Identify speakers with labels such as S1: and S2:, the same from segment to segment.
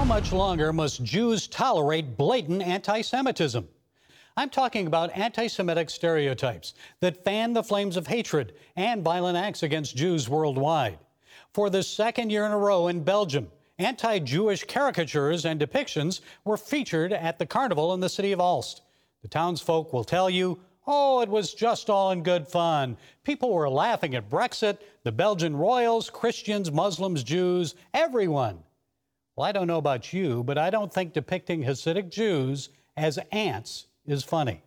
S1: How much longer must Jews tolerate blatant anti Semitism? I'm talking about anti Semitic stereotypes that fan the flames of hatred and violent acts against Jews worldwide. For the second year in a row in Belgium, anti Jewish caricatures and depictions were featured at the carnival in the city of Aalst. The townsfolk will tell you, oh, it was just all in good fun. People were laughing at Brexit, the Belgian royals, Christians, Muslims, Jews, everyone. Well, I don't know about you, but I don't think depicting Hasidic Jews as ants is funny.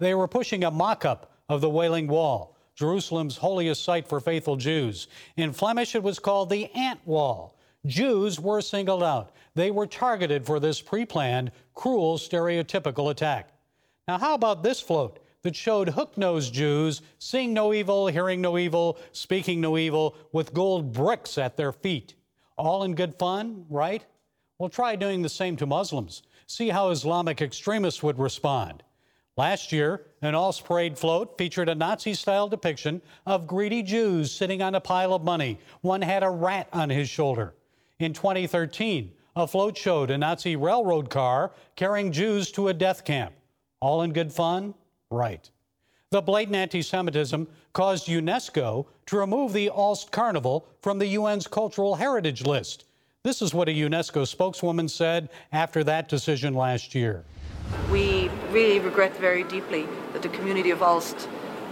S1: They were pushing a mock up of the Wailing Wall, Jerusalem's holiest site for faithful Jews. In Flemish, it was called the Ant Wall. Jews were singled out. They were targeted for this pre planned, cruel, stereotypical attack. Now, how about this float that showed hook nosed Jews seeing no evil, hearing no evil, speaking no evil, with gold bricks at their feet? All in good fun, right? Well, try doing the same to Muslims. See how Islamic extremists would respond. Last year, an Aalst parade float featured a Nazi style depiction of greedy Jews sitting on a pile of money. One had a rat on his shoulder. In 2013, a float showed a Nazi railroad car carrying Jews to a death camp. All in good fun? Right. The blatant anti Semitism caused UNESCO to remove the Aalst Carnival from the UN's cultural heritage list. This is what a UNESCO spokeswoman said after that decision last year.
S2: We really regret very deeply that the community of Aalst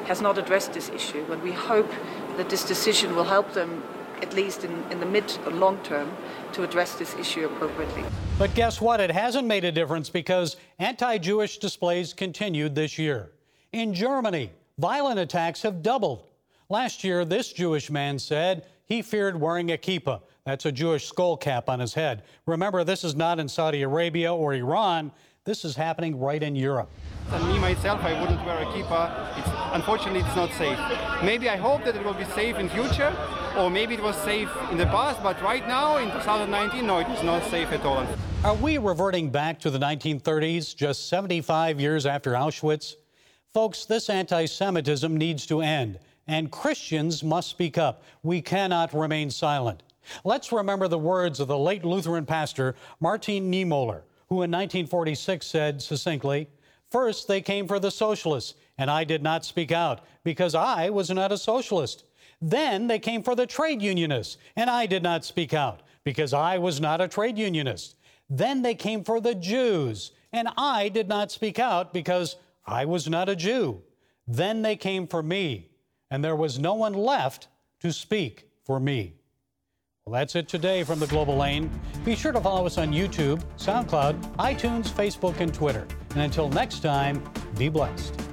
S2: has not addressed this issue, and we hope that this decision will help them, at least in, in the mid or long term, to address this issue appropriately.
S1: But guess what? It hasn't made a difference because anti Jewish displays continued this year. In Germany, violent attacks have doubled. Last year, this Jewish man said he feared wearing a kippah. That's a Jewish skull cap on his head. Remember, this is not in Saudi Arabia or Iran. This is happening right in Europe.
S3: And me myself, I wouldn't wear a kippah. It's, unfortunately, it's not safe. Maybe I hope that it will be safe in future, or maybe it was safe in the past, but right now, in 2019, no, it is not safe at all.
S1: Are we reverting back to the 1930s, just 75 years after Auschwitz? Folks, this anti Semitism needs to end, and Christians must speak up. We cannot remain silent. Let's remember the words of the late Lutheran pastor Martin Niemöller who in 1946 said succinctly, First, they came for the socialists, and I did not speak out because I was not a socialist. Then they came for the trade unionists, and I did not speak out because I was not a trade unionist. Then they came for the Jews, and I did not speak out because I was not a Jew. Then they came for me, and there was no one left to speak for me. Well, that's it today from the Global Lane. Be sure to follow us on YouTube, SoundCloud, iTunes, Facebook, and Twitter. And until next time, be blessed.